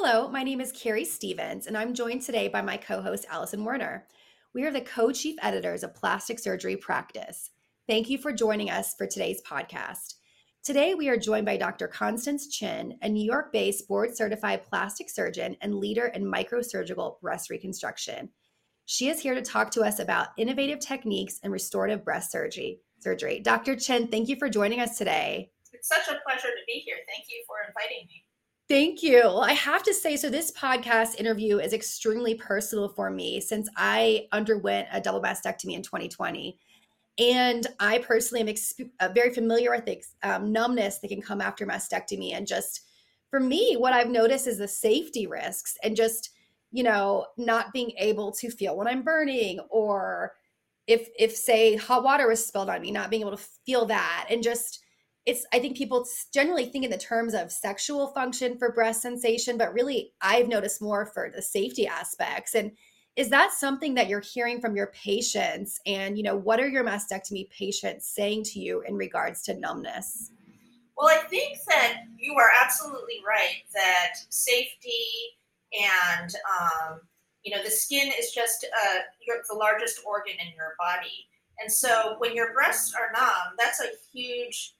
Hello, my name is Keri Stephens, and I'm joined today by my co host, Alison Werner. We are the co chief editors of Plastic Surgery Practice. Thank you for joining us for today's podcast. Today, we are joined by Dr. Constance Chen, a New York based board certified plastic surgeon and leader in microsurgical breast reconstruction. She is here to talk to us about innovative techniques in restorative breast surgery. Surgery. Dr. Chen, thank you for joining us today. It's such a pleasure to be here. Thank you for inviting me. Thank you. Well, I have to say, so this podcast interview is extremely personal for me since I underwent a double mastectomy in 2020. And I personally am exp- uh, very familiar with the um, numbness that can come after mastectomy. And just for me, what I've noticed is the safety risks and just, you know, not being able to feel when I'm burning or if, if say hot water was spilled on me, not being able to feel that and just, it's i think people generally think in the terms of sexual function for breast sensation but really i've noticed more for the safety aspects. And is that something that you're hearing from your patients? And you know what are your mastectomy patients saying to you in regards to numbness? Well i think that you are absolutely right that safety and um, you know the skin is just uh, the largest organ in your body. And so when your breasts are numb that's a huge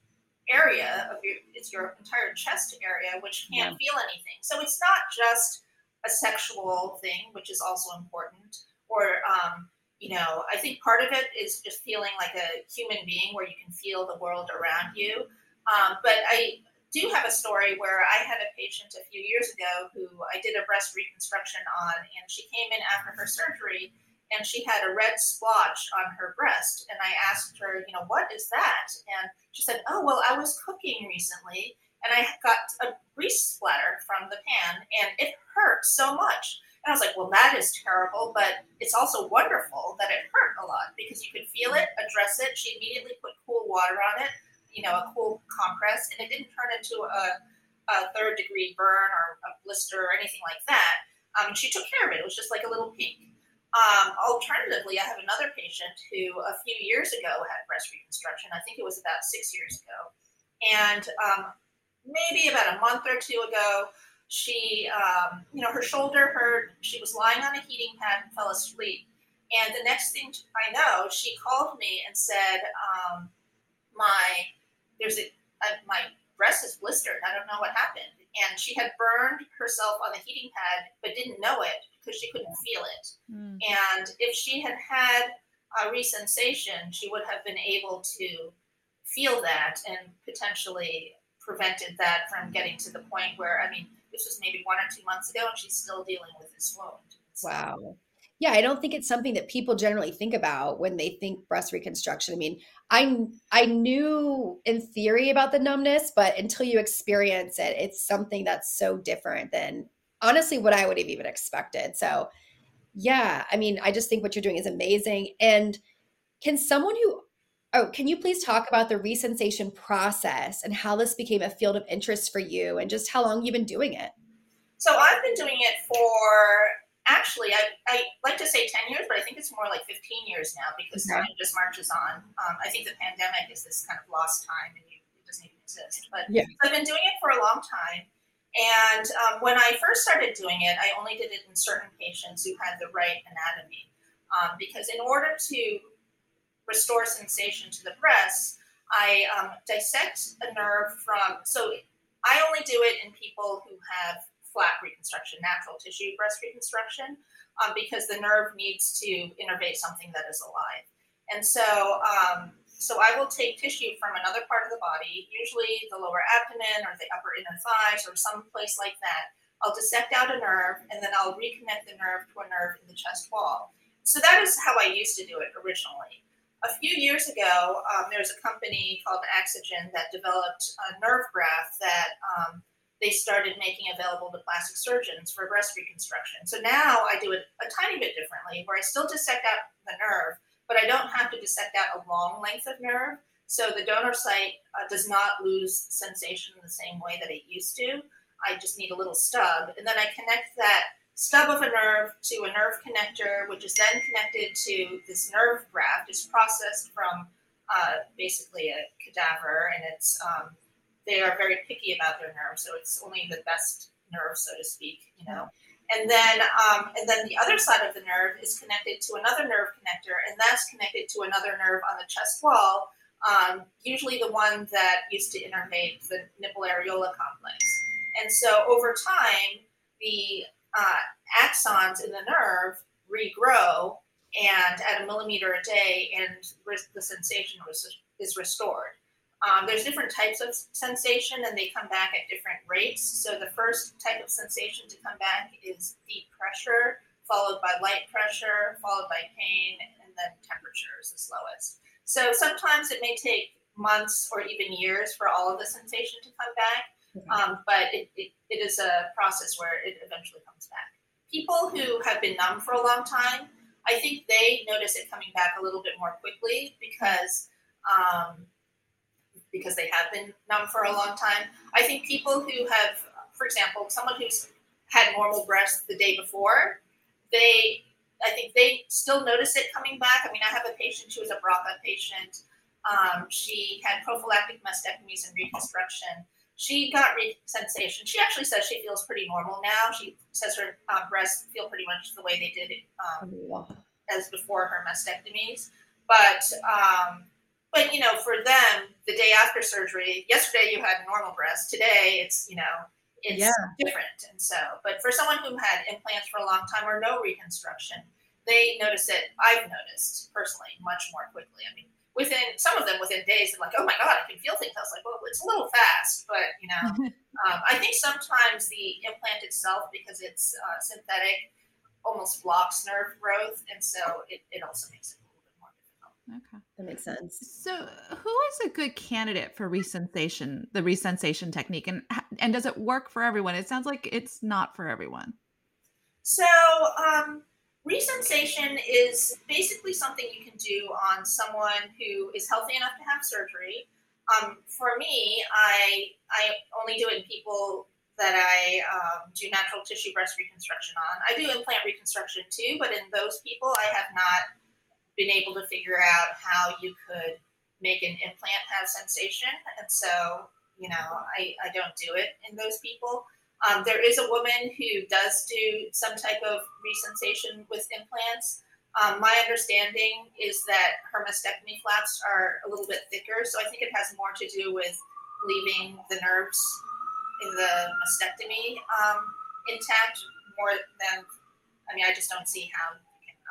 area of your it's your entire chest area which can't yeah. feel anything so it's not just a sexual thing which is also important or um, you know i think part of it is just feeling like a human being where you can feel the world around you um, but i do have a story where i had a patient a few years ago who i did a breast reconstruction on and she came in after her surgery and she had a red splotch on her breast. And I asked her, you know, what is that? And she said, oh, well, I was cooking recently and I got a grease splatter from the pan and it hurt so much. And I was like, well, that is terrible, but it's also wonderful that it hurt a lot because you could feel it, address it. She immediately put cool water on it, you know, a cool compress, and it didn't turn into a, a third degree burn or a blister or anything like that. Um, she took care of it. It was just like a little pink. Um, alternatively, I have another patient who a few years ago had breast reconstruction. I think it was about six years ago. And um, maybe about a month or two ago, she, um, you know, her shoulder hurt. She was lying on a heating pad and fell asleep. And the next thing I know, she called me and said, um, "My, there's a, a my breast is blistered. I don't know what happened." And she had burned herself on the heating pad, but didn't know it because she couldn't feel it. Mm. And if she had had a resensation, she would have been able to feel that and potentially prevented that from getting to the point where, I mean, this was maybe one or two months ago, and she's still dealing with this wound. Wow. Yeah, I don't think it's something that people generally think about when they think breast reconstruction. I mean, I I knew in theory about the numbness, but until you experience it, it's something that's so different than honestly what I would have even expected. So, yeah, I mean, I just think what you're doing is amazing. And can someone who, oh, can you please talk about the resensation process and how this became a field of interest for you and just how long you've been doing it? So, I've been doing it for actually, I, I like to say 10 years, but I think it's more like 15 years now because okay. time just marches on. Um, I think the pandemic is this kind of lost time and you, it doesn't even exist. But yeah. I've been doing it for a long time. And um, when I first started doing it, I only did it in certain patients who had the right anatomy. Um, because in order to restore sensation to the breast, I um, dissect a nerve from, so I only do it in people who have flat reconstruction, natural tissue breast reconstruction, um, because the nerve needs to innervate something that is alive. And so um, so I will take tissue from another part of the body, usually the lower abdomen or the upper inner thighs or some place like that. I'll dissect out a nerve and then I'll reconnect the nerve to a nerve in the chest wall. So that is how I used to do it originally. A few years ago, um, there was a company called Axogen that developed a nerve graft that um, they started making available to plastic surgeons for breast reconstruction. So now I do it a tiny bit differently, where I still dissect out the nerve, but I don't have to dissect out a long length of nerve. So the donor site uh, does not lose sensation in the same way that it used to. I just need a little stub. And then I connect that stub of a nerve to a nerve connector, which is then connected to this nerve graft. It's processed from uh, basically a cadaver, and it's um, they are very picky about their nerves, so it's only the best nerve, so to speak, you know. And then, um, and then the other side of the nerve is connected to another nerve connector, and that's connected to another nerve on the chest wall, um, usually the one that used to innervate the nipple areola complex. And so over time, the uh, axons in the nerve regrow and at a millimeter a day, and the sensation is restored. Um, there's different types of sensation, and they come back at different rates. So the first type of sensation to come back is deep pressure, followed by light pressure, followed by pain, and then temperature is the slowest. So sometimes it may take months or even years for all of the sensation to come back, um, but it, it, it is a process where it eventually comes back. People who have been numb for a long time, I think they notice it coming back a little bit more quickly because um, because they have been numb for a long time. I think people who have, for example, someone who's had normal breaths the day before, they I think they still notice it coming back. I mean, I have a patient who was a BRCA patient. Um, she had prophylactic mastectomies and reconstruction. She got re- sensation. She actually says she feels pretty normal now. She says her uh, breasts feel pretty much the way they did um, as before her mastectomies. But um, but you know, for them, the day after surgery, yesterday you had normal breasts. Today it's you know it's yeah. different. And so, but for someone who had implants for a long time or no reconstruction, they notice it. I've noticed personally much more quickly. I mean, within some of them within days, they're like, "Oh my god, I can feel things." I was like, "Well, it's a little fast," but you know, um, I think sometimes the implant itself, because it's uh, synthetic, almost blocks nerve growth, and so it, it also makes it. That makes sense. So, who is a good candidate for resensation, the resensation technique, and and does it work for everyone? It sounds like it's not for everyone. So, um, resensation is basically something you can do on someone who is healthy enough to have surgery. Um, for me, I I only do it in people that I um, do natural tissue breast reconstruction on. I do implant reconstruction too, but in those people, I have not been able to figure out how you could make an implant have sensation. And so, you know, I, I don't do it in those people. Um, there is a woman who does do some type of resensation with implants. Um, my understanding is that her mastectomy flaps are a little bit thicker, so I think it has more to do with leaving the nerves in the mastectomy um, intact more than. I mean, I just don't see how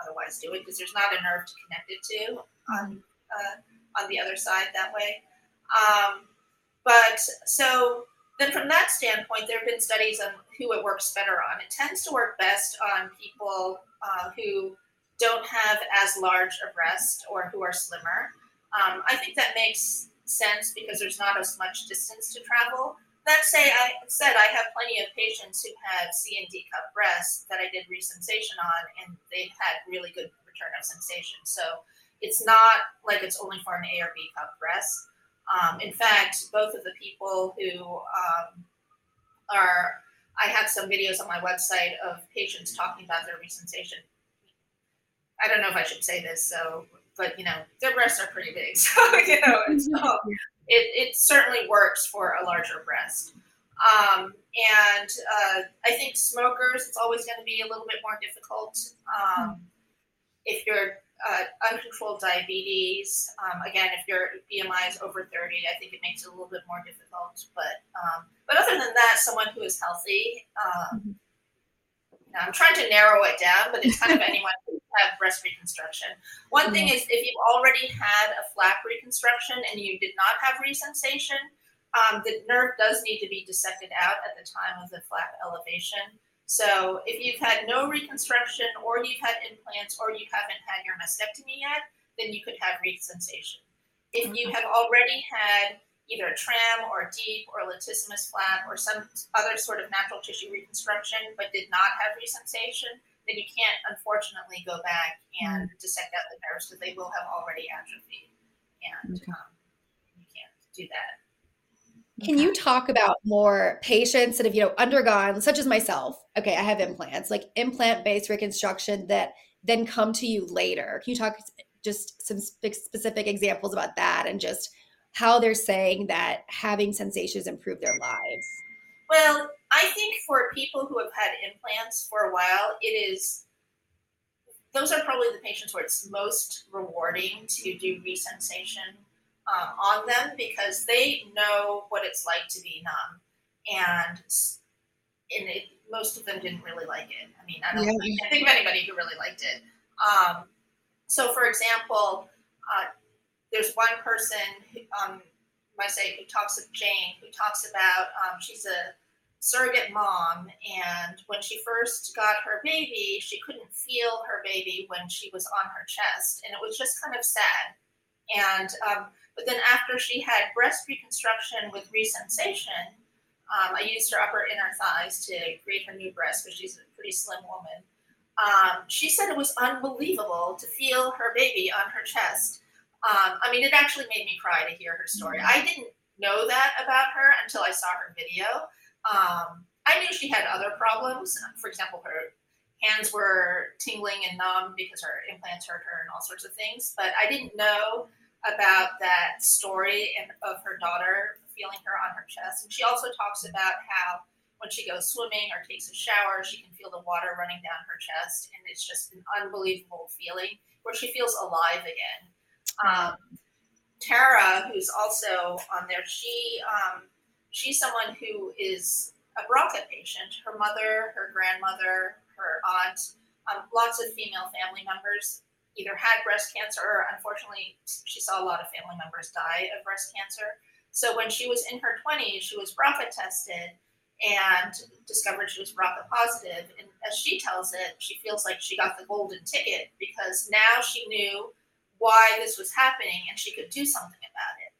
otherwise do it because there's not a nerve to connect it to on uh, on the other side that way. Um, but so then from that standpoint, there have been studies on who it works better on. It tends to work best on people uh, who don't have as large a breast or who are slimmer. Um, I think that makes sense because there's not as much distance to travel that say I said I have plenty of patients who had C and D cup breasts that I did resensation on, and they've had really good return of sensation. So it's not like it's only for an A or B cup breast. Um, in fact, both of the people who um, are, I have some videos on my website of patients talking about their resensation. I don't know if I should say this, so but you know their breasts are pretty big, so you know it's, it, it certainly works for a larger breast. Um, and uh, I think smokers, it's always going to be a little bit more difficult. Um, if you're uh, uncontrolled diabetes, um, again, if your BMI is over 30, I think it makes it a little bit more difficult. But um, but other than that, someone who is healthy, um, mm-hmm. I'm trying to narrow it down, but it's kind of anyone who have breast reconstruction. One thing is if you've already had a flap reconstruction and you did not have resensation, um, the nerve does need to be dissected out at the time of the flap elevation. So if you've had no reconstruction or you've had implants or you haven't had your mastectomy yet, then you could have resensation. If you have already had either a tram or a DIEP or a latissimus flap or some other sort of natural tissue reconstruction but did not have resensation, then you can't unfortunately go back and mm. dissect out the nerves because they will have already atrophied, and okay. um, you can't do that. Can you talk about more patients that have you know undergone, such as myself? Okay, I have implants, like implant-based reconstruction that then come to you later. Can you talk just some specific examples about that and just how they're saying that having sensations improve their lives? Well, I think for people who have had implants for a while, it is those are probably the patients where it's most rewarding to do resensation um, on them because they know what it's like to be numb, and and it, most of them didn't really like it. I mean, I don't yeah. I think of anybody who really liked it. Um, so, for example, uh, there's one person um, my site who talks of Jane who talks about um, she's a surrogate mom and when she first got her baby she couldn't feel her baby when she was on her chest and it was just kind of sad. And um, but then after she had breast reconstruction with resensation um, i used her upper inner thighs to create her new breast because she's a pretty slim woman. Um, she said it was unbelievable to feel her baby on her chest um, I mean, it actually made me cry to hear her story. Mm-hmm. I didn't know that about her until I saw her video. Um, I knew she had other problems. For example, her hands were tingling and numb because her implants hurt her and all sorts of things. But I didn't know about that story and of her daughter feeling her on her chest. And she also talks about how when she goes swimming or takes a shower, she can feel the water running down her chest, and it's just an unbelievable feeling where she feels alive again. Um, Tara, who's also on there, she um, she's someone who is a BRCA patient. Her mother, her grandmother, her aunt, um, lots of female family members either had breast cancer or unfortunately she saw a lot of family members die of breast cancer. So when she was in her 20s, she was BRCA tested and discovered she was BRCA positive. And as she tells it, she feels like she got the golden ticket because now she knew why this was happening and she could do something about it.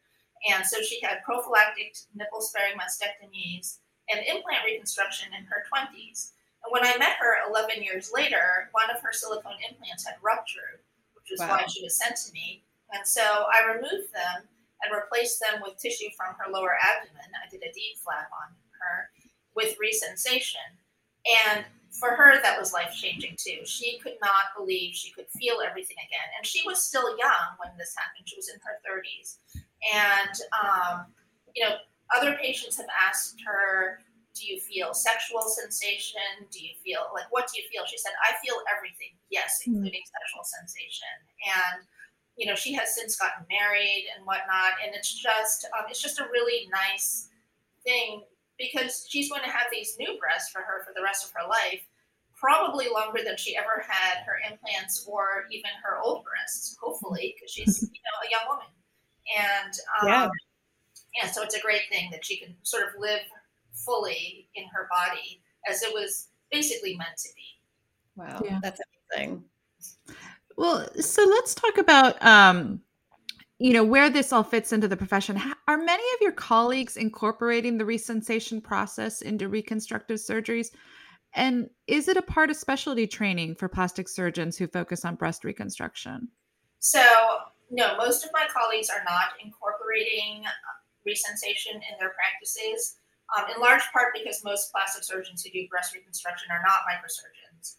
And so she had prophylactic nipple sparing mastectomies and implant reconstruction in her 20s. And when I met her 11 years later, one of her silicone implants had ruptured, which is wow. why she was sent to me. And so I removed them and replaced them with tissue from her lower abdomen. I did a DIEP flap on her with resensation. And for her, that was life changing too. She could not believe she could feel everything again. And she was still young when this happened. She was in her 30s. And, um, you know, other patients have asked her, Do you feel sexual sensation? Do you feel like, what do you feel? She said, I feel everything. Yes, hmm. including mm-hmm. sexual sensation. And, you know, she has since gotten married and whatnot. And it's just, um, it's just a really nice thing because she's going to have these new breasts for her for the rest of her life, probably longer than she ever had her implants or even her old breasts, hopefully, because she's you know a young woman. And um, yeah. yeah, so it's a great thing that she can sort of live fully in her body as it was basically meant to be. Wow, yeah. that's amazing. Well, so let's talk about um, you know where this all fits into the profession are many of your colleagues incorporating the resensation process into reconstructive surgeries? And is it a part of specialty training for plastic surgeons who focus on breast reconstruction? So no most of my colleagues are not incorporating resensation in their practices um, in large part because most plastic surgeons who do breast reconstruction are not microsurgeons.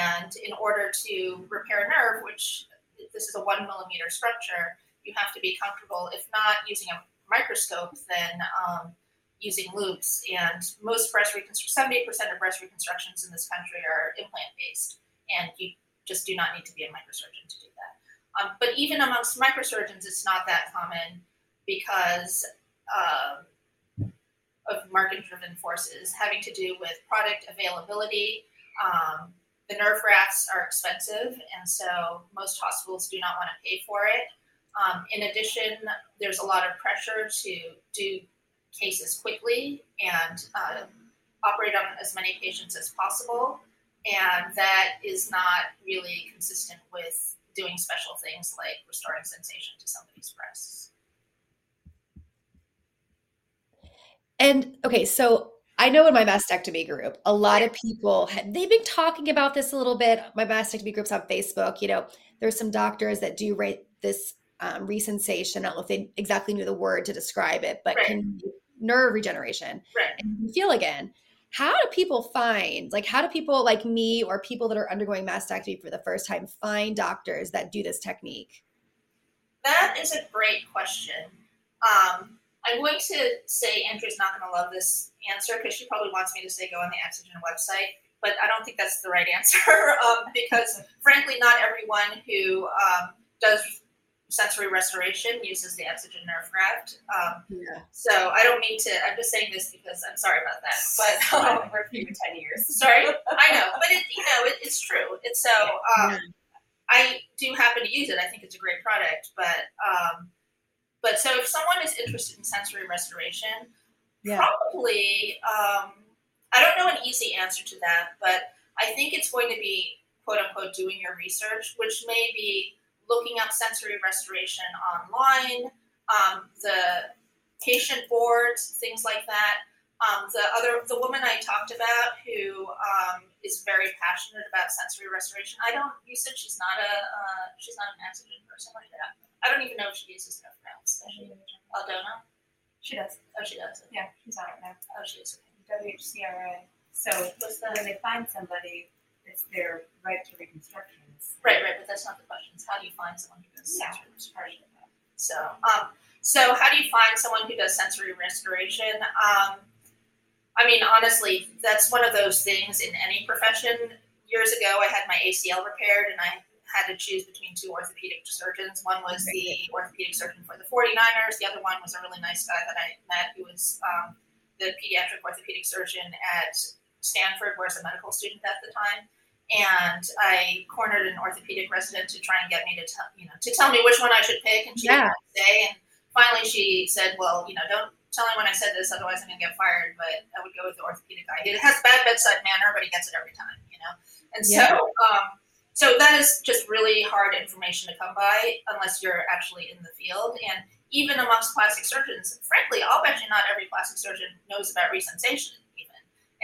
And in order to repair a nerve which this is a one millimeter structure you have to be comfortable, if not using a microscope, then um, using loupes. And most breast reconstruction, 70% of breast reconstructions in this country are implant based. And you just do not need to be a microsurgeon to do that. Um, but even amongst microsurgeons, it's not that common because um, of market driven forces having to do with product availability. Um, the nerve grafts are expensive, and so most hospitals do not want to pay for it. Um, in addition, there's a lot of pressure to do cases quickly and uh, operate on as many patients as possible. And that is not really consistent with doing special things like restoring sensation to somebody's breasts. And okay, so I know in my mastectomy group, a lot of people they've been talking about this a little bit. My mastectomy group's on Facebook. You know, there's some doctors that do rate this um, resensation. I don't know if they exactly knew the word to describe it, but right. can nerve regeneration right. and feel again. How do people find, like, how do people like me or people that are undergoing mastectomy for the first time find doctors that do this technique? That is a great question. Um, I'm going to say Andrew's not going to love this answer because she probably wants me to say go on the Axogen website, but I don't think that's the right answer um, because, frankly, not everyone who um, does sensory restoration uses the Axogen nerve graft. Um, yeah. So I don't mean to. I'm just saying this because I'm sorry about that. But um, for you ten years. Sorry, I know, but it, you know, it, it's true. It's so. Um, I do happen to use it. I think it's a great product, but um, but so if someone is interested in sensory restoration, yeah. probably um, I don't know an easy answer to that, but I think it's going to be quote unquote doing your research, which may be looking up sensory restoration online, um, the patient boards, things like that. Um, the other, the woman I talked about who um, is very passionate about sensory restoration. I don't. You said she's not a. Uh, she's not an Axogen person. Like that. I don't even know if she uses nerve grafts. Does she? Aldona. She does. Oh, she does. Yeah, she's on it now. Oh, she is. WHCRA. So when they find somebody, it's their right to reconstruction. Right, right, but that's not the question. It's how do you find someone who does sensory restoration? So, um, so how do you find someone who does sensory restoration? Um, I mean, honestly, that's one of those things in any profession. Years ago, I had my ACL repaired, and I had to choose between two orthopedic surgeons. One was the orthopedic surgeon for the 49ers. The other one was a really nice guy that I met who was um, the pediatric orthopedic surgeon at Stanford, where I was a medical student at the time and I cornered an orthopedic resident to try and get me to tell you know to tell me which one I should pick, and she yeah. didn't say. And finally, she said, "Well, you know, don't tell anyone I said this, otherwise I'm going to get fired." But I would go with the orthopedic guy. He has bad bedside manner, but he gets it every time, you know. And so, yeah. um, so that is just really hard information to come by unless you're actually in the field. And even amongst plastic surgeons, frankly, I'll bet you not every plastic surgeon knows about resensation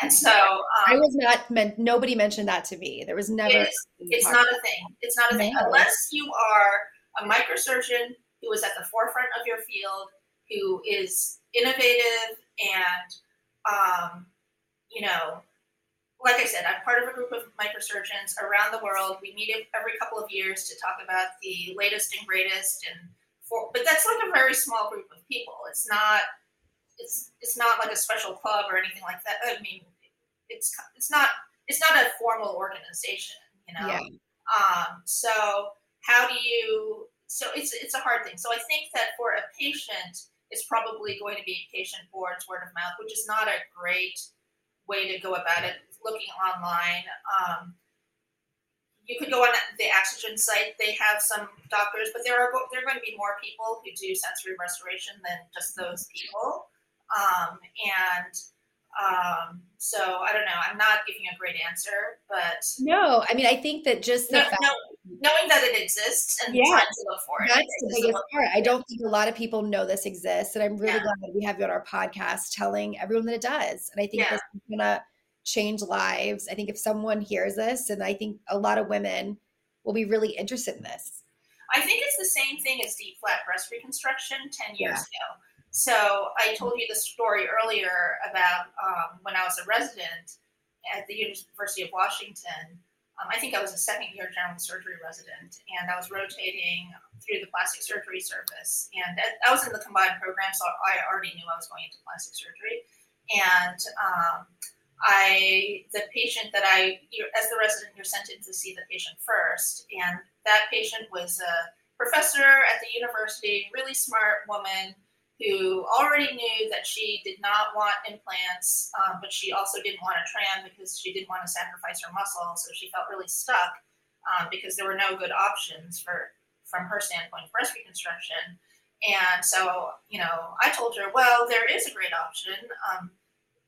and so um, I was not meant. Nobody mentioned that to me. There was never. It's, it's not a thing. It's not a thing unless you are a microsurgeon who is at the forefront of your field, who is innovative and, um, you know, like I said, I'm part of a group of microsurgeons around the world. We meet every couple of years to talk about the latest and greatest, and for, but that's like a very small group of people. It's not it's it's not like a special club or anything like that. I mean, it's it's not it's not a formal organization, you know. Yeah. Um, so how do you? So it's it's a hard thing. So I think that for a patient, it's probably going to be patient boards, word of mouth, which is not a great way to go about it. Looking online. Um, you could go on the Axogen site. They have some doctors, but there are there are going to be more people who do sensory restoration than just those people. Um, and um, so I don't know. I'm not giving a great answer, but no, I mean, I think that just the no, fact- no, knowing that it exists and yeah, trying to look for it. That's the biggest part. I don't think a lot of people know this exists, and I'm really yeah. glad that we have you on our podcast telling everyone that it does. And I think yeah. this is gonna change lives. I think if someone hears this, and I think a lot of women will be really interested in this. I think it's the same thing as DIEP flat breast reconstruction 10 years ago so I told you the story earlier about um, when I was a resident at the University of Washington. Um, I think I was a second year general surgery resident, and I was rotating through the plastic surgery service. And I was in the combined program, so I already knew I was going into plastic surgery. And um, I, the patient that I, as the resident, you're sent in to see the patient first, and that patient was a professor at the university, really smart woman who already knew that she did not want implants, um, but she also didn't want a tram because she didn't want to sacrifice her muscle. So she felt really stuck um, because there were no good options for, from her standpoint, breast reconstruction. And so, you know, I told her, well, there is a great option. Um,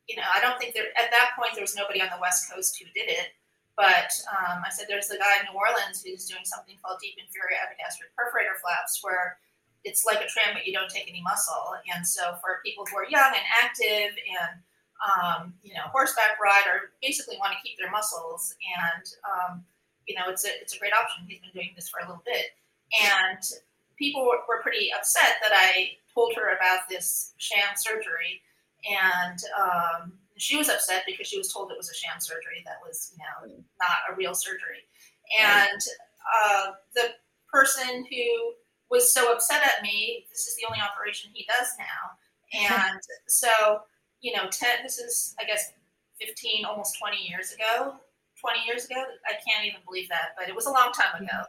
you know, I don't think there, at that point, there was nobody on the West Coast who did it. But um, I said, there's a guy in New Orleans who's doing something called deep inferior epigastric perforator flaps, where it's like a tram, but you don't take any muscle. And so for people who are young and active and um, you know horseback ride or basically want to keep their muscles, and um, you know it's a it's a great option. He's been doing this for a little bit, and people were, were pretty upset that I told her about this sham surgery, and um, she was upset because she was told it was a sham surgery that was you know not a real surgery, and uh, the person who was so upset at me. This is the only operation he does now. And so, you know, 10, this is, I guess, 15, almost 20 years ago. 20 years ago? I can't even believe that, but it was a long time ago,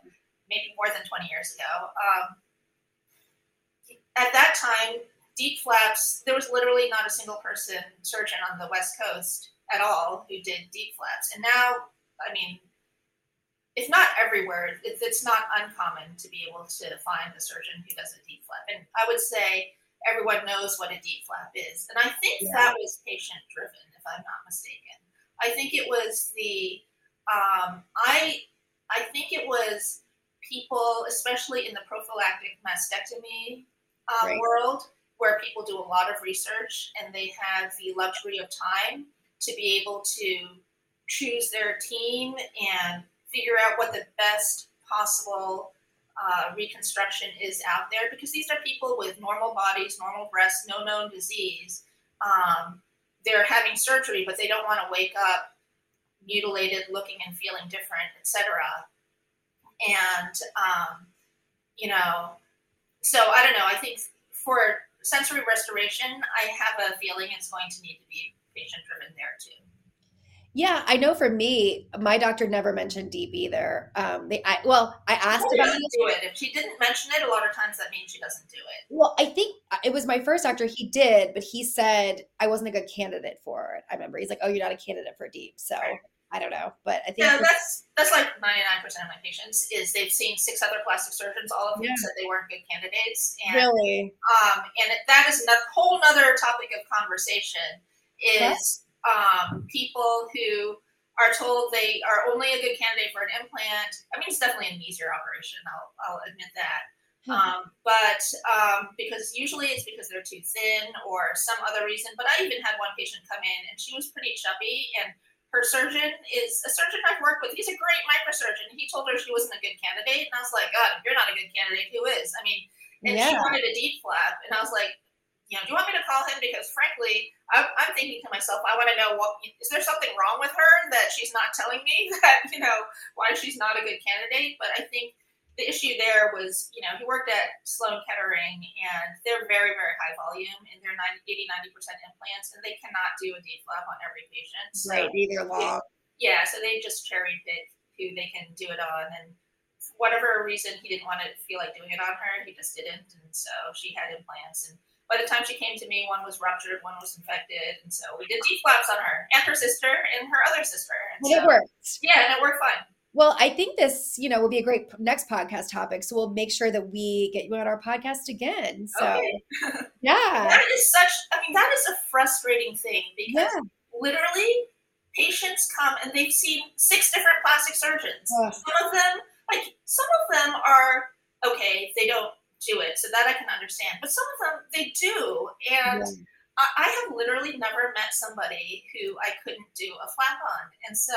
maybe more than 20 years ago. Um, at that time, DIEP flaps, there was literally not a single person, surgeon on the West Coast at all who did DIEP flaps. And now, I mean, if not everywhere, it's not uncommon to be able to find a surgeon who does a DIEP flap. And I would say everyone knows what a DIEP flap is. And I think yeah. that was patient driven, if I'm not mistaken. I think it was the um, I I think it was people, especially in the prophylactic mastectomy um, right. world, where people do a lot of research and they have the luxury of time to be able to choose their team and figure out what the best possible uh, reconstruction is out there because these are people with normal bodies, normal breasts, no known disease. Um, they're having surgery, but they don't want to wake up mutilated, looking and feeling different, etc. And um, you know, so I don't know. I think for sensory restoration, I have a feeling it's going to need to be patient driven there too. Yeah, I know for me, my doctor never mentioned DIEP either. Um, they, I, well, I asked about it. Do it. If she didn't mention it, a lot of times that means she doesn't do it. Well, I think uh, it was my first doctor. He did, but he said I wasn't a good candidate for it. I remember he's like, "Oh, you're not a candidate for DIEP." So right. I don't know, but I think yeah, that's that's like 99 percent of my patients is they've seen six other plastic surgeons, all of them yeah. said they weren't good candidates. And, really, um, and that is a whole other topic of conversation. Is um, people who are told they are only a good candidate for an implant. I mean, it's definitely an easier operation. I'll, I'll admit that. Hmm. Um, but um, because usually it's because they're too thin or some other reason. But I even had one patient come in and she was pretty chubby and her surgeon is a surgeon I've worked with. He's a great microsurgeon. He told her she wasn't a good candidate. And I was like, God, if you're not a good candidate, who is? I mean, and yeah. she wanted a DIEP flap. And I was like, you know, do you want me to call him? Because frankly, I'm, I'm thinking to myself, I want to know what is there something wrong with her that she's not telling me that you know why she's not a good candidate. But I think the issue there was, you know, he worked at Sloan Kettering and they're very, very high volume and they're 90, 80, 90% implants and they cannot do a DIEP flap on every patient. So right, either long. Yeah, so they just cherry pick who they can do it on. And whatever reason he didn't want to feel like doing it on her, he just didn't. And so she had implants and by the time she came to me, one was ruptured, one was infected, and so we did DIEP flaps on her and her sister and her other sister. And, and so, it worked. Yeah, and it worked fine. Well, I think this, you know, will be a great next podcast topic. So we'll make sure that we get you on our podcast again. So, okay. yeah, that is such. I mean, that is a frustrating thing because yeah. literally, patients come and they've seen six different plastic surgeons. Some of them, like some of them, are okay. They don't do it, so that I can understand. But some of them they do, and yeah. I, I, have literally never met somebody who I couldn't do a flap on, and so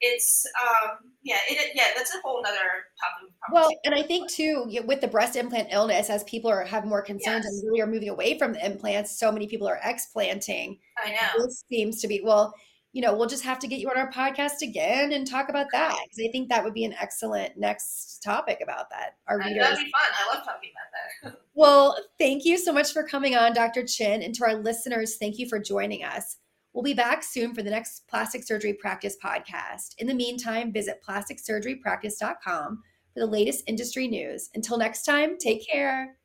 it's um yeah it yeah that's a whole other topic well and i think too with the breast implant illness as people are have more concerns yes. and really are moving away from the implants so many people are explanting i know this seems to be well you know, we'll just have to get you on our podcast again and talk about that because I think that would be an excellent next topic about that. Our readers. That'd be fun. I love talking about that. well, thank you so much for coming on, Dr. Chen, and to our listeners, thank you for joining us. We'll be back soon for the next Plastic Surgery Practice podcast. In the meantime, visit plasticsurgerypractice.com for the latest industry news. Until next time, take care.